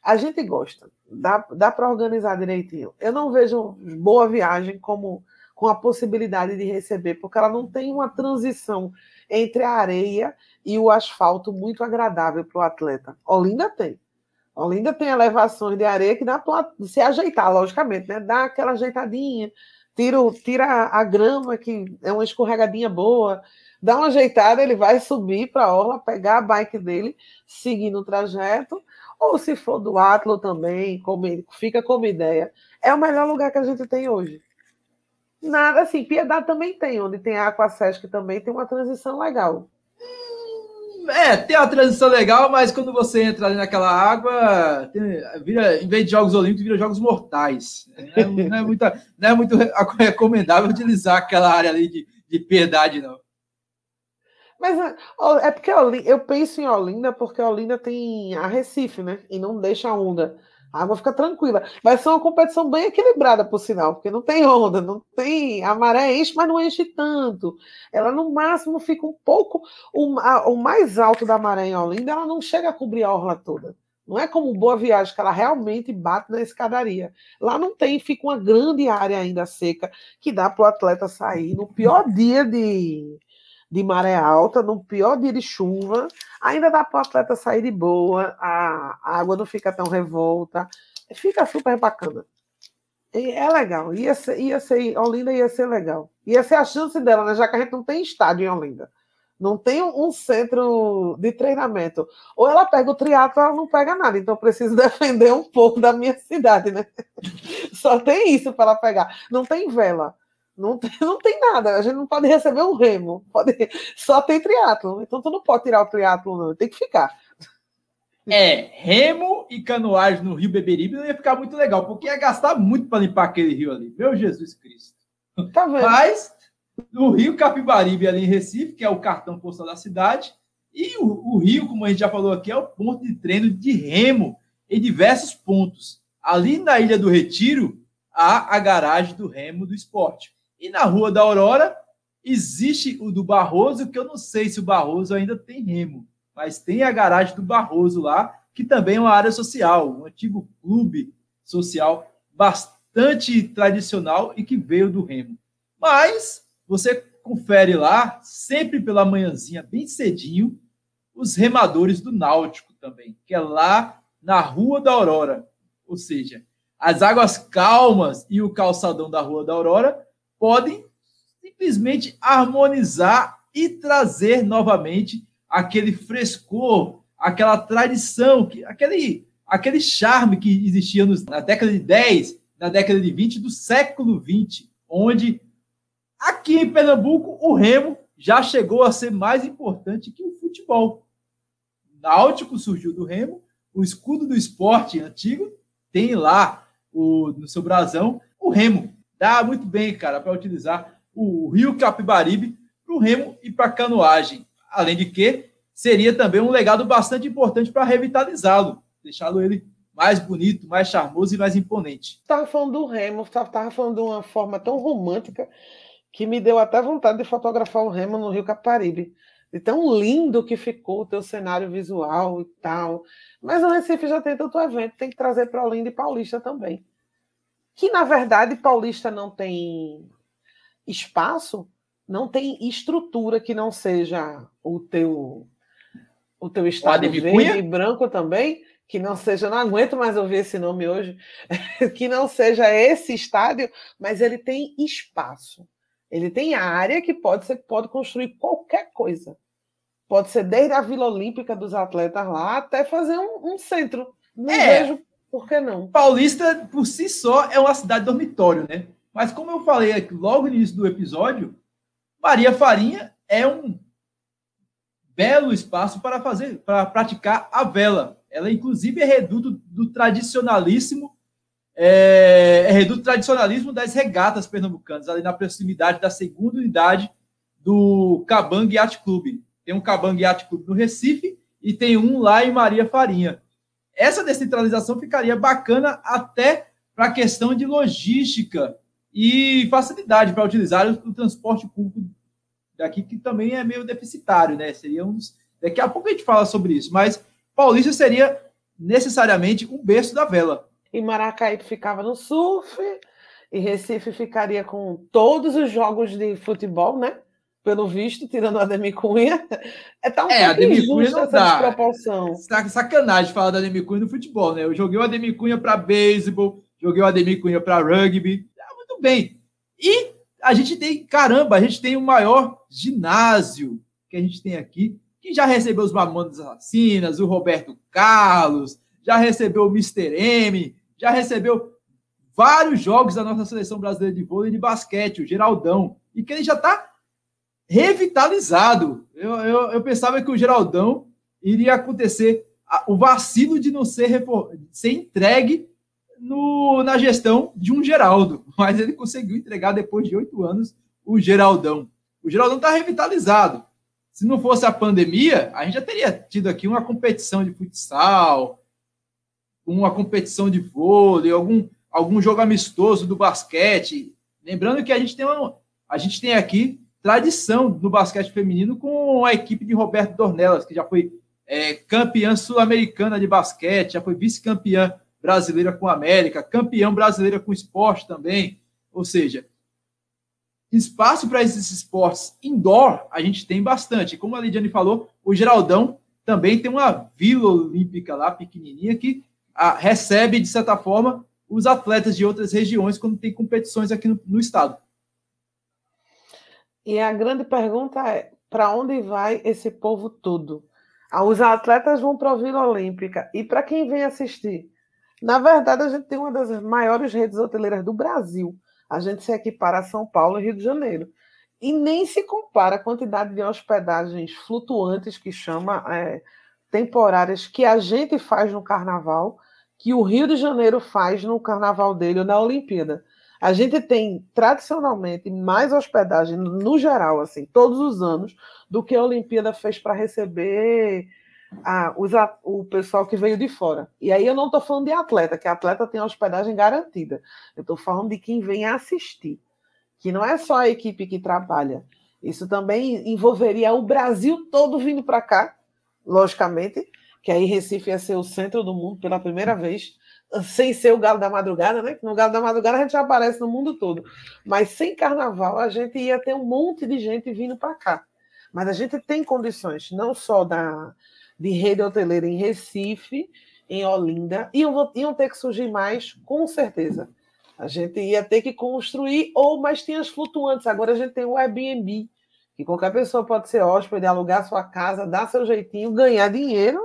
a gente gosta. Dá, dá para organizar direitinho. Eu não vejo boa viagem como com a possibilidade de receber, porque ela não tem uma transição entre a areia e o asfalto muito agradável para o atleta. Olinda tem. Olinda tem elevações de areia que dá para se ajeitar, logicamente, né? Dá aquela ajeitadinha, tira, tira a, grama, que é uma escorregadinha boa, dá uma ajeitada, ele vai subir para a orla, pegar a bike dele, seguindo o trajeto, ou se for do Atlo também, como, fica como ideia. É o melhor lugar que a gente tem hoje. Nada assim, Piedade também tem, onde tem a Aquasesc também tem uma transição legal. É, tem uma transição legal, mas quando você entra ali naquela água, tem, vira, em vez de jogos olímpicos, vira jogos mortais. Não é, não é, muita, não é muito *laughs* recomendável utilizar aquela área ali de, de piedade, não. Mas é porque eu penso em Olinda porque Olinda tem a Recife, né? E não deixa onda. A água fica tranquila. Vai ser uma competição bem equilibrada, por sinal, porque não tem onda, não tem. A maré enche, mas não enche tanto. Ela, no máximo, fica um pouco. O, a, o mais alto da maré em Olinda, ela não chega a cobrir a orla toda. Não é como Boa Viagem, que ela realmente bate na escadaria. Lá não tem, fica uma grande área ainda seca que dá para o atleta sair no pior dia de, de maré alta, no pior dia de chuva, ainda dá para o atleta sair de boa, a, água não fica tão revolta, fica super bacana. E é legal, ia ser, ia ser, Olinda ia ser legal. Ia ser a chance dela, né? Já que a gente não tem estádio em Olinda. Não tem um centro de treinamento. Ou ela pega o triatlo, ela não pega nada. Então eu preciso *laughs* defender um pouco da minha cidade, né? Só tem isso para ela pegar. Não tem vela. Não tem, *laughs* não tem nada, a gente não pode receber um remo, pode, *laughs* só tem triatlo. Então tu não pode tirar o triatlo, não, tem que ficar. É, remo e canoagem no Rio Beberibe não ia ficar muito legal, porque ia gastar muito para limpar aquele rio ali. Meu Jesus Cristo. Tá vendo? Mas no Rio Capibaribe, ali em Recife, que é o cartão postal da cidade, e o, o rio, como a gente já falou aqui, é o ponto de treino de remo em diversos pontos. Ali na Ilha do Retiro, há a garagem do remo do esporte. E na Rua da Aurora existe o do Barroso, que eu não sei se o Barroso ainda tem remo, mas tem a garagem do Barroso lá, que também é uma área social, um antigo clube social bastante tradicional e que veio do remo. Mas você confere lá, sempre pela manhãzinha, bem cedinho, os remadores do Náutico também, que é lá na Rua da Aurora. Ou seja, as águas calmas e o calçadão da Rua da Aurora podem simplesmente harmonizar e trazer novamente aquele frescor, aquela tradição, aquele, aquele charme que existia na década de 10, na década de 20 do século 20, onde aqui em Pernambuco o remo já chegou a ser mais importante que o futebol. Náutico surgiu do remo, o escudo do esporte antigo tem lá o, no seu brasão o remo. Dá muito bem, cara, para utilizar o rio Capibaribe para o remo e para a canoagem. Além de que seria também um legado bastante importante para revitalizá-lo, deixá-lo ele mais bonito, mais charmoso e mais imponente. Estava falando do remo, estava falando de uma forma tão romântica que me deu até vontade de fotografar o remo no Rio Caparibe. De tão lindo que ficou o teu cenário visual e tal. Mas o Recife já tem tanto evento, tem que trazer para Olinda e Paulista também. Que, na verdade, Paulista não tem espaço, não tem estrutura que não seja o teu o teu estado verde e branco também, que não seja, não aguento mais ouvir esse nome hoje, *laughs* que não seja esse estádio, mas ele tem espaço. Ele tem área que pode ser pode construir qualquer coisa. Pode ser desde a Vila Olímpica dos atletas lá até fazer um, um centro. Não é. vejo por que não. Paulista, por si só, é uma cidade dormitório, né? Mas como eu falei aqui logo no início do episódio, Maria Farinha é um belo espaço para fazer, para praticar a vela. Ela, inclusive, é reduto do tradicionalíssimo é, é reduto tradicionalismo das regatas pernambucanas, ali na proximidade da segunda unidade do Cabang Yacht Club. Tem um Cabang Yacht Club no Recife e tem um lá em Maria Farinha. Essa descentralização ficaria bacana até para a questão de logística e facilidade para utilizar o, transporte público daqui, que também é meio deficitário, né? Seria uns. Daqui a pouco a gente fala sobre isso, mas Paulista seria necessariamente um berço da vela e Maracaípe ficava no surf, e Recife ficaria com todos os jogos de futebol, né? Pelo visto, tirando o Ademir Cunha. *laughs* É, tá um é Ademir Cunha não dá. Proporção. Sacanagem falar do Ademir Cunha no futebol, né? Eu joguei o Ademir Cunha para beisebol, joguei o Ademir Cunha para rugby. Ah, muito bem. E a gente tem, caramba, a gente tem o maior ginásio que a gente tem aqui, que já recebeu os Mamonas Assassinas, o Roberto Carlos, já recebeu o Mr. M, já recebeu vários jogos da nossa seleção brasileira de vôlei e de basquete, o Geraldão, e que ele já está revitalizado. Eu, eu, eu, pensava que o Geraldão iria acontecer o vacilo de não ser, ser entregue no, na gestão de um Geraldo, *laughs* mas ele conseguiu entregar depois de oito anos o Geraldão. O Geraldão está revitalizado. Se não fosse a pandemia, a gente já teria tido aqui uma competição de futsal, uma competição de vôlei, algum, algum jogo amistoso do basquete. Lembrando que a gente tem, uma, a gente tem aqui tradição no basquete feminino com a equipe de Roberto Dornelas, que já foi é, campeã sul-americana de basquete, já foi vice-campeã brasileira com a América, campeão brasileira com esporte também. Ou seja, espaço para esses esportes indoor a gente tem bastante. Como a Lidiane falou, o Geraldão também tem uma vila olímpica lá pequenininha que a, recebe, de certa forma, os atletas de outras regiões quando tem competições aqui no, no estado. E a grande pergunta é: para onde vai esse povo todo? Ah, os atletas vão para a Vila Olímpica. E para quem vem assistir? Na verdade, a gente tem uma das maiores redes hoteleiras do Brasil. A gente se equipara a São Paulo e Rio de Janeiro. E nem se compara a quantidade de hospedagens flutuantes, que chama é, temporárias, que a gente faz no carnaval que o Rio de Janeiro faz no carnaval dele ou na Olimpíada. A gente tem tradicionalmente mais hospedagem no geral, assim, todos os anos, do que a Olimpíada fez para receber a, os, a, o pessoal que veio de fora. E aí eu não estou falando de atleta, que atleta tem hospedagem garantida. Eu estou falando de quem vem assistir, que não é só a equipe que trabalha. Isso também envolveria o Brasil todo vindo para cá, logicamente, que aí Recife ia ser o centro do mundo pela primeira vez, sem ser o Galo da Madrugada, né? No Galo da Madrugada a gente já aparece no mundo todo. Mas sem carnaval a gente ia ter um monte de gente vindo para cá. Mas a gente tem condições, não só da, de rede hoteleira em Recife, em Olinda, iam, iam ter que surgir mais, com certeza. A gente ia ter que construir, ou mas tinha as flutuantes. Agora a gente tem o Airbnb, que qualquer pessoa pode ser hóspede, alugar sua casa, dar seu jeitinho, ganhar dinheiro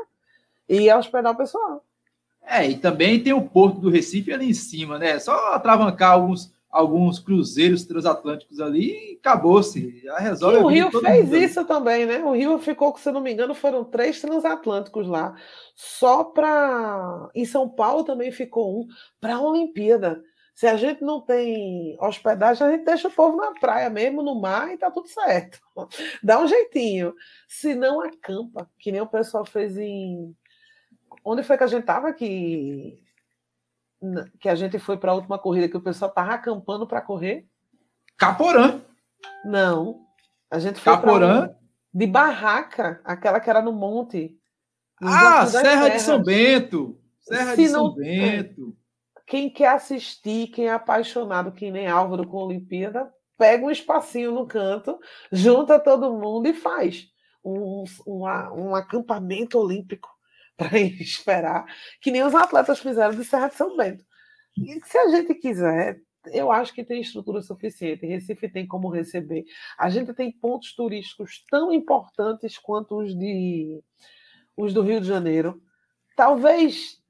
e hospedar o pessoal. É, e também tem o Porto do Recife ali em cima, né? Só atravancar alguns, alguns cruzeiros transatlânticos ali e acabou-se. Já resolve. E o Rio fez isso também, né? O Rio ficou, se não me engano, foram três transatlânticos lá. Só para. Em São Paulo também ficou um para a Olimpíada. Se a gente não tem hospedagem, a gente deixa o povo na praia mesmo, no mar, e tá tudo certo. *laughs* Dá um jeitinho. Se não, acampa, que nem o pessoal fez em. Onde foi que a gente tava? Que, que a gente foi para a última corrida, que o pessoal tava acampando para correr? Caporã. Não. A gente foi Caporã. Um, de barraca, aquela que era no monte. Ah, Serra de São Bento. Serra Se de São não, é. Bento quem quer assistir, quem é apaixonado, que nem Álvaro com a Olimpíada, pega um espacinho no canto, junta todo mundo e faz um, um, um acampamento olímpico *laughs* para esperar, que nem os atletas fizeram de Serra de São Bento. E se a gente quiser, eu acho que tem estrutura suficiente. Recife tem como receber. A gente tem pontos turísticos tão importantes quanto os de os do Rio de Janeiro. Talvez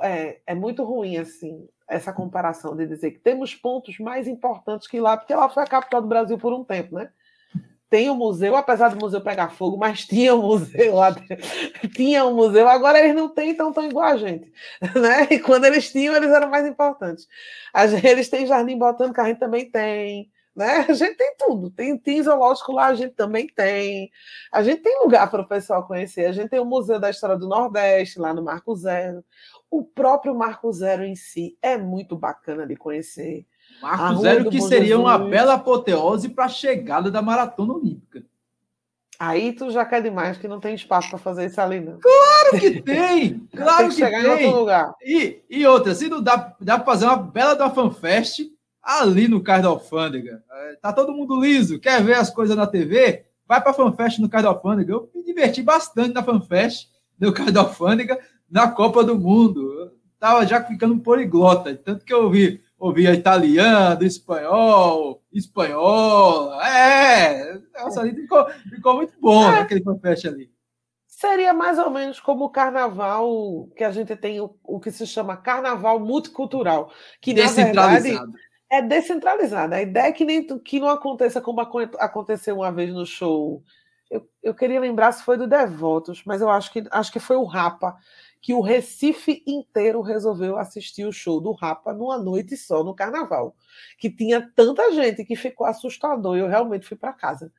é, é muito ruim assim essa comparação de dizer que temos pontos mais importantes que lá, porque lá foi a capital do Brasil por um tempo, né? Tem o um museu, apesar do museu pegar fogo, mas tinha um museu lá, *laughs* tinha um museu, agora eles não têm, então estão igual a gente, *laughs* né? E quando eles tinham, eles eram mais importantes. *laughs* Eles têm jardim botânico, a gente também tem, né? A gente tem tudo, tem, tem zoológico lá, a gente também tem. A gente tem lugar para o pessoal conhecer. A gente tem o Museu da História do Nordeste, lá no Marco Zero. O próprio Marco Zero em si é muito bacana de conhecer. Marco Zero que seria uma bela apoteose para a chegada da maratona olímpica. Aí tu já quer demais, que não tem espaço para fazer isso ali, não. Claro que *laughs* tem! Claro tem que, que chegar tem. em outro lugar. E, e outra, se não dá, dá para fazer uma bela da FanFest ali no Cais da Alfândega. É, tá todo mundo liso, quer ver as coisas na TV? Vai para a FanFest no Cais da Alfândega. Eu me diverti bastante na FanFest no Cais da Alfândega na Copa do Mundo. Eu tava já ficando poliglota, tanto que eu ouvi, ouvia italiano, espanhol, espanhol. É, nossa, ali ficou, ficou muito bom é. aquele fanfest ali. Seria mais ou menos como o carnaval que a gente tem, o, o que se chama carnaval multicultural, que na verdade é descentralizado. A ideia é que, nem, que não aconteça como aconteceu uma vez no show. Eu, eu queria lembrar se foi do Devotos, mas eu acho que, acho que foi o Rapa, que o Recife inteiro resolveu assistir o show do Rapa numa noite só, no carnaval. Que tinha tanta gente que ficou assustador. Eu realmente fui para casa.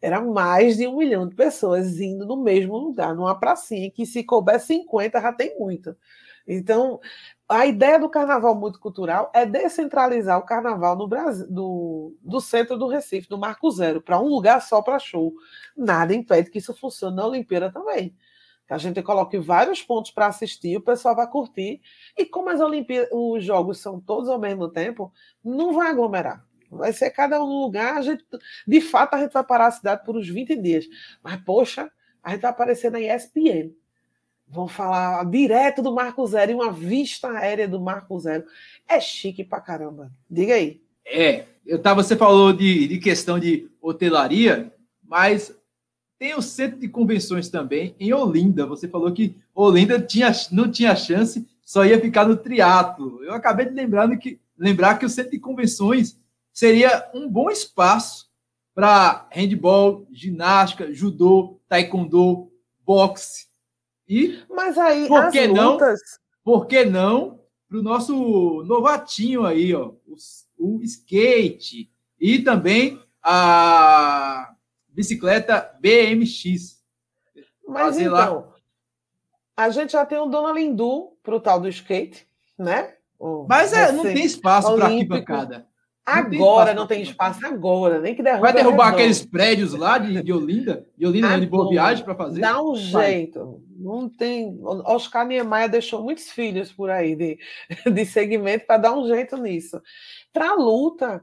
Era mais de um milhão de pessoas indo no mesmo lugar, numa pracinha, que se couber 50 já tem muito. Então, a ideia do carnaval multicultural é descentralizar o carnaval no Brasil, do, do centro do Recife, do Marco Zero, para um lugar só para show. Nada impede que isso funcione na Olimpíada também a gente coloque vários pontos para assistir, o pessoal vai curtir. E como as Olimpíadas, os jogos são todos ao mesmo tempo, não vai aglomerar. Vai ser cada um lugar. A gente, de fato, a gente vai parar a cidade por uns 20 dias. Mas, poxa, a gente vai aparecer na ESPN. Vão falar direto do Marco Zero e uma vista aérea do Marco Zero. É chique pra caramba. Diga aí. É, eu tava, você falou de, de questão de hotelaria, mas tem o centro de convenções também em Olinda. Você falou que Olinda tinha, não tinha chance, só ia ficar no triatlo. Eu acabei de lembrar que, lembrar que o centro de convenções seria um bom espaço para handball, ginástica, judô, taekwondo, boxe. E Mas aí por que não? Por que não para o nosso novatinho aí, ó, o, o skate e também a bicicleta BMX. Mas Fazer então, lá. a gente já tem o Dona Lindu para o tal do skate, né? O Mas é, não tem espaço para arquibancada. Agora não tem espaço, agora, nem que derrubar. Vai derrubar aqueles prédios lá de, de Olinda, de Olinda, agora, de Boa Viagem para fazer? Dá um jeito, Não tem. Oscar Niemeyer deixou muitos filhos por aí de, *laughs* de segmento para dar um jeito nisso. Para a luta,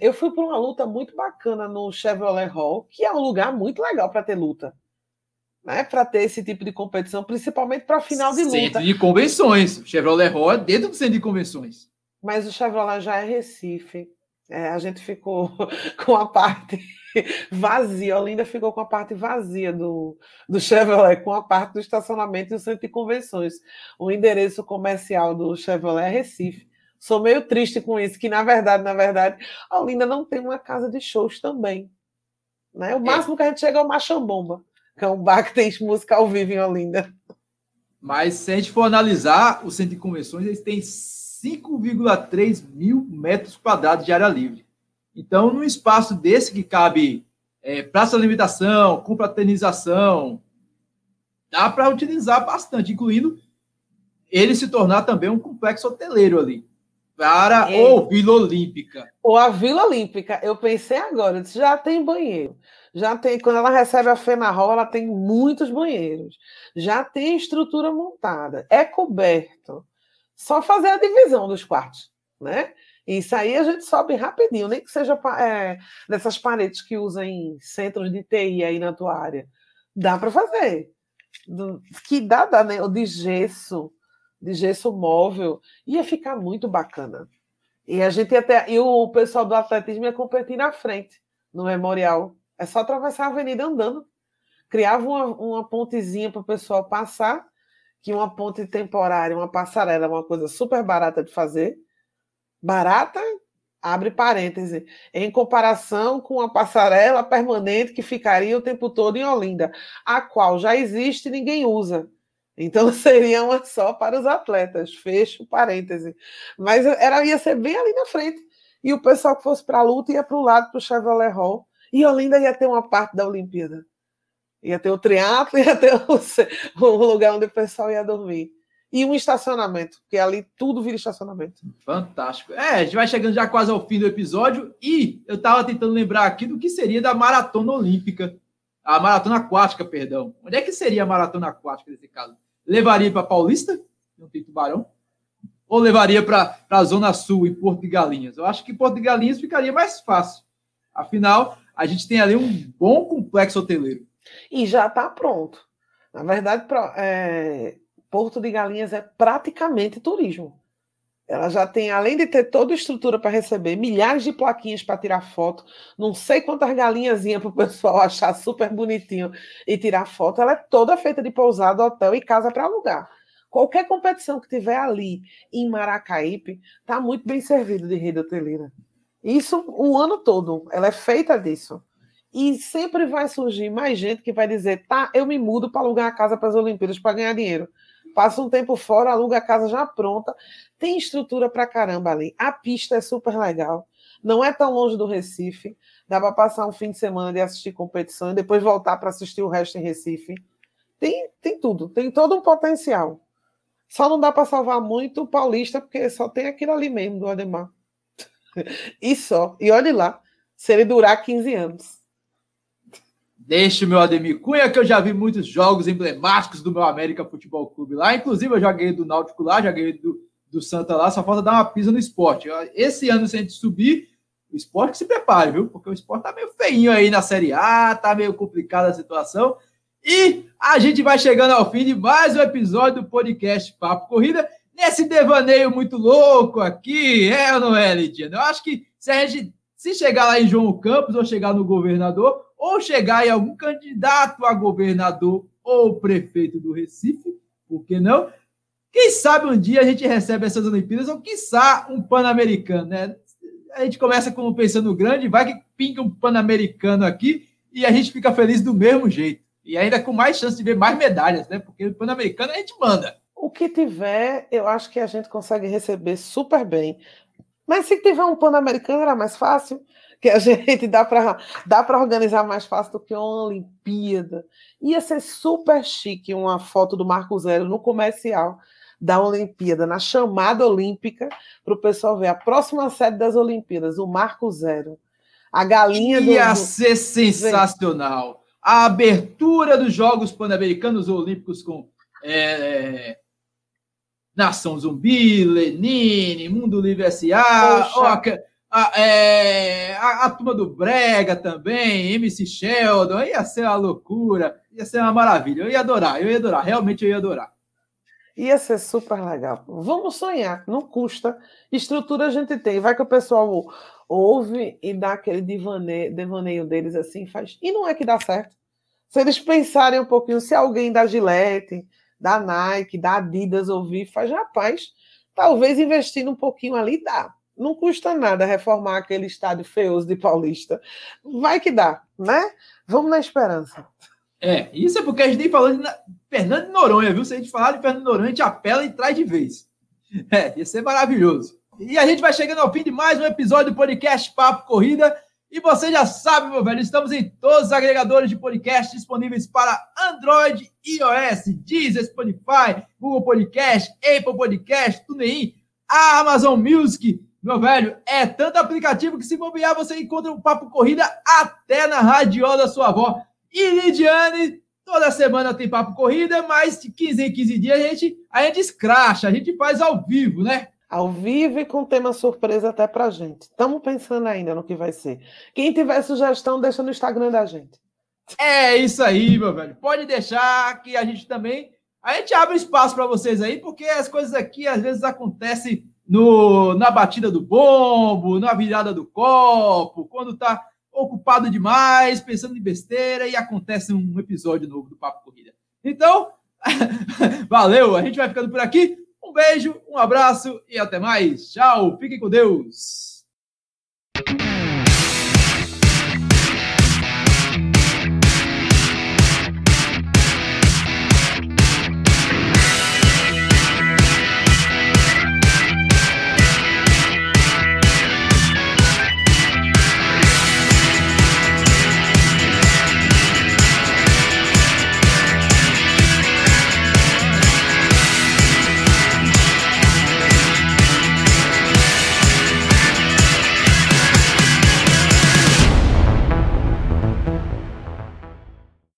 eu fui para uma luta muito bacana no Chevrolet Hall, que é um lugar muito legal para ter luta. Né, para ter esse tipo de competição, principalmente para final de luta. Centro de convenções. O Chevrolet Hall é dentro do centro de convenções. Mas o Chevrolet já é Recife. É, a gente ficou *laughs* com a parte vazia. A Olinda ficou com a parte vazia do, do Chevrolet, com a parte do estacionamento e o centro de convenções. O endereço comercial do Chevrolet é Recife. Sou meio triste com isso, que na verdade, na verdade, a Olinda não tem uma casa de shows também. Né? O é. máximo é. que a gente chega é o Machambomba, que é um bar que tem música ao vivo em Olinda. Mas se a gente for analisar o centro de convenções, eles têm 5,3 mil metros quadrados de área livre. Então, num espaço desse que cabe é, praça de alimentação, confraternização, dá para utilizar bastante, incluindo ele se tornar também um complexo hoteleiro ali. Para é. ou Vila Olímpica. Ou a Vila Olímpica. Eu pensei agora, já tem banheiro. Já tem, quando ela recebe a Fenarol, ela tem muitos banheiros. Já tem estrutura montada. É coberto. Só fazer a divisão dos quartos, né? Isso aí a gente sobe rapidinho, nem que seja é, nessas paredes que usam em centros de TI aí na tua área. Dá para fazer. Que dá, dá né? de gesso, de gesso móvel, ia ficar muito bacana. E a gente até. E o pessoal do atletismo ia competir na frente, no memorial. É só atravessar a avenida andando. Criava uma, uma pontezinha para o pessoal passar, que uma ponte temporária, uma passarela, uma coisa super barata de fazer Barata, abre parêntese, em comparação com a passarela permanente que ficaria o tempo todo em Olinda, a qual já existe e ninguém usa. Então *laughs* seria uma só para os atletas, fecho parêntese. Mas era, ia ser bem ali na frente. E o pessoal que fosse para a luta ia para o lado, para o Chevrolet Hall. E Olinda ia ter uma parte da Olimpíada. Ia ter o triatlo, *laughs* ia ter o, o lugar onde o pessoal ia dormir e um estacionamento, porque ali tudo vira estacionamento. Fantástico. É, a gente vai chegando já quase ao fim do episódio e eu estava tentando lembrar aqui do que seria da maratona olímpica, a maratona aquática, perdão. Onde é que seria a maratona aquática nesse caso? Levaria para Paulista, não tem tubarão? Ou levaria para a Zona Sul, em Porto de Galinhas? Eu acho que Porto de Galinhas ficaria mais fácil. Afinal, a gente tem ali um bom complexo hoteleiro. E já está pronto. Na verdade, é, Porto de Galinhas é praticamente turismo. Ela já tem, além de ter toda a estrutura para receber, milhares de plaquinhas para tirar foto, não sei quantas galinhazinhas para o *laughs* pessoal achar super bonitinho e tirar foto. Ela é toda feita de pousada, hotel e casa para alugar. Qualquer competição que tiver ali em Maracaípe está muito bem servido de rede hoteleira. Isso o ano todo. Ela é feita disso. E sempre vai surgir mais gente que vai dizer: tá, eu me mudo para alugar a casa para as Olimpíadas para ganhar dinheiro passa um tempo fora, aluga a casa já pronta, tem estrutura para caramba ali. A pista é super legal, não é tão longe do Recife, dá para passar um fim de semana de assistir competição e depois voltar para assistir o resto em Recife. Tem, tem tudo, tem todo um potencial. Só não dá para salvar muito o Paulista, porque só tem aquilo ali mesmo do Ademar. *laughs* e só. E olhe lá, se ele durar 15 anos. Deixa o meu Ademir Cunha, que eu já vi muitos jogos emblemáticos do meu América Futebol Clube lá. Inclusive, eu já ganhei do Náutico lá, já ganhei do, do Santa lá, só falta dar uma pisa no esporte. Esse ano, se a gente subir, o esporte se prepare, viu? Porque o esporte tá meio feinho aí na Série A, tá meio complicada a situação. E a gente vai chegando ao fim de mais um episódio do podcast Papo Corrida, nesse devaneio muito louco aqui, é ou não é, Lidiana? Eu acho que se a gente se chegar lá em João Campos ou chegar no governador, ou chegar em algum candidato a governador ou prefeito do Recife, por que não? Quem sabe um dia a gente recebe essas Olimpíadas, ou quiçá um Pan-Americano, né? A gente começa como pensando grande, vai que pinga um Pan-Americano aqui e a gente fica feliz do mesmo jeito. E ainda com mais chance de ver mais medalhas, né? Porque o Pan-Americano a gente manda. O que tiver, eu acho que a gente consegue receber super bem. Mas se tiver um Pan-Americano, era mais fácil que a *laughs* gente dá para dá organizar mais fácil do que uma Olimpíada. Ia ser super chique uma foto do Marco Zero no comercial da Olimpíada, na chamada olímpica, para o pessoal ver a próxima sede das Olimpíadas, o Marco Zero. A galinha do. Ia ser sensacional. A abertura dos Jogos Pan-Americanos Olímpicos com é, Nação Zumbi, Lenine, Mundo Livre S.A., a, é, a, a, turma do Brega também, MC Sheldon, ia ser uma loucura, ia ser uma maravilha. Eu ia adorar, eu ia adorar, realmente eu ia adorar. Ia ser super legal. Vamos sonhar, não custa. Estrutura a gente tem. Vai que o pessoal ouve e dá aquele devaneio, deles assim, faz. E não é que dá certo. Se eles pensarem um pouquinho, se alguém da Gillette, da Nike, da Adidas ouvir, faz, rapaz, talvez investindo um pouquinho ali dá. Não custa nada reformar aquele estádio feioso de Paulista. Vai que dá, né? Vamos na esperança. É, isso é porque a gente tem falando de Fernando Noronha, viu? Se a gente falar de Fernando Noronha, a gente apela e traz de vez. É, ia ser maravilhoso. E a gente vai chegando ao fim de mais um episódio do podcast Papo Corrida. E você já sabe, meu velho, estamos em todos os agregadores de podcast disponíveis para Android, iOS, Deezer, Spotify, Google Podcast, Apple Podcast, TuneIn, Amazon Music, meu velho, é tanto aplicativo que se bobear você encontra um papo corrida até na radiola da sua avó. E Lidiane, toda semana tem papo corrida, mas de 15 em 15 dias a gente, a gente escracha, a gente faz ao vivo, né? Ao vivo e com tema surpresa até pra gente. Estamos pensando ainda no que vai ser. Quem tiver sugestão, deixa no Instagram da gente. É isso aí, meu velho. Pode deixar que a gente também. A gente abre espaço para vocês aí, porque as coisas aqui às vezes acontecem no, na batida do bombo, na virada do copo, quando está ocupado demais, pensando em besteira e acontece um episódio novo do Papo Corrida. Então, *laughs* valeu, a gente vai ficando por aqui. Um beijo, um abraço e até mais. Tchau, fiquem com Deus.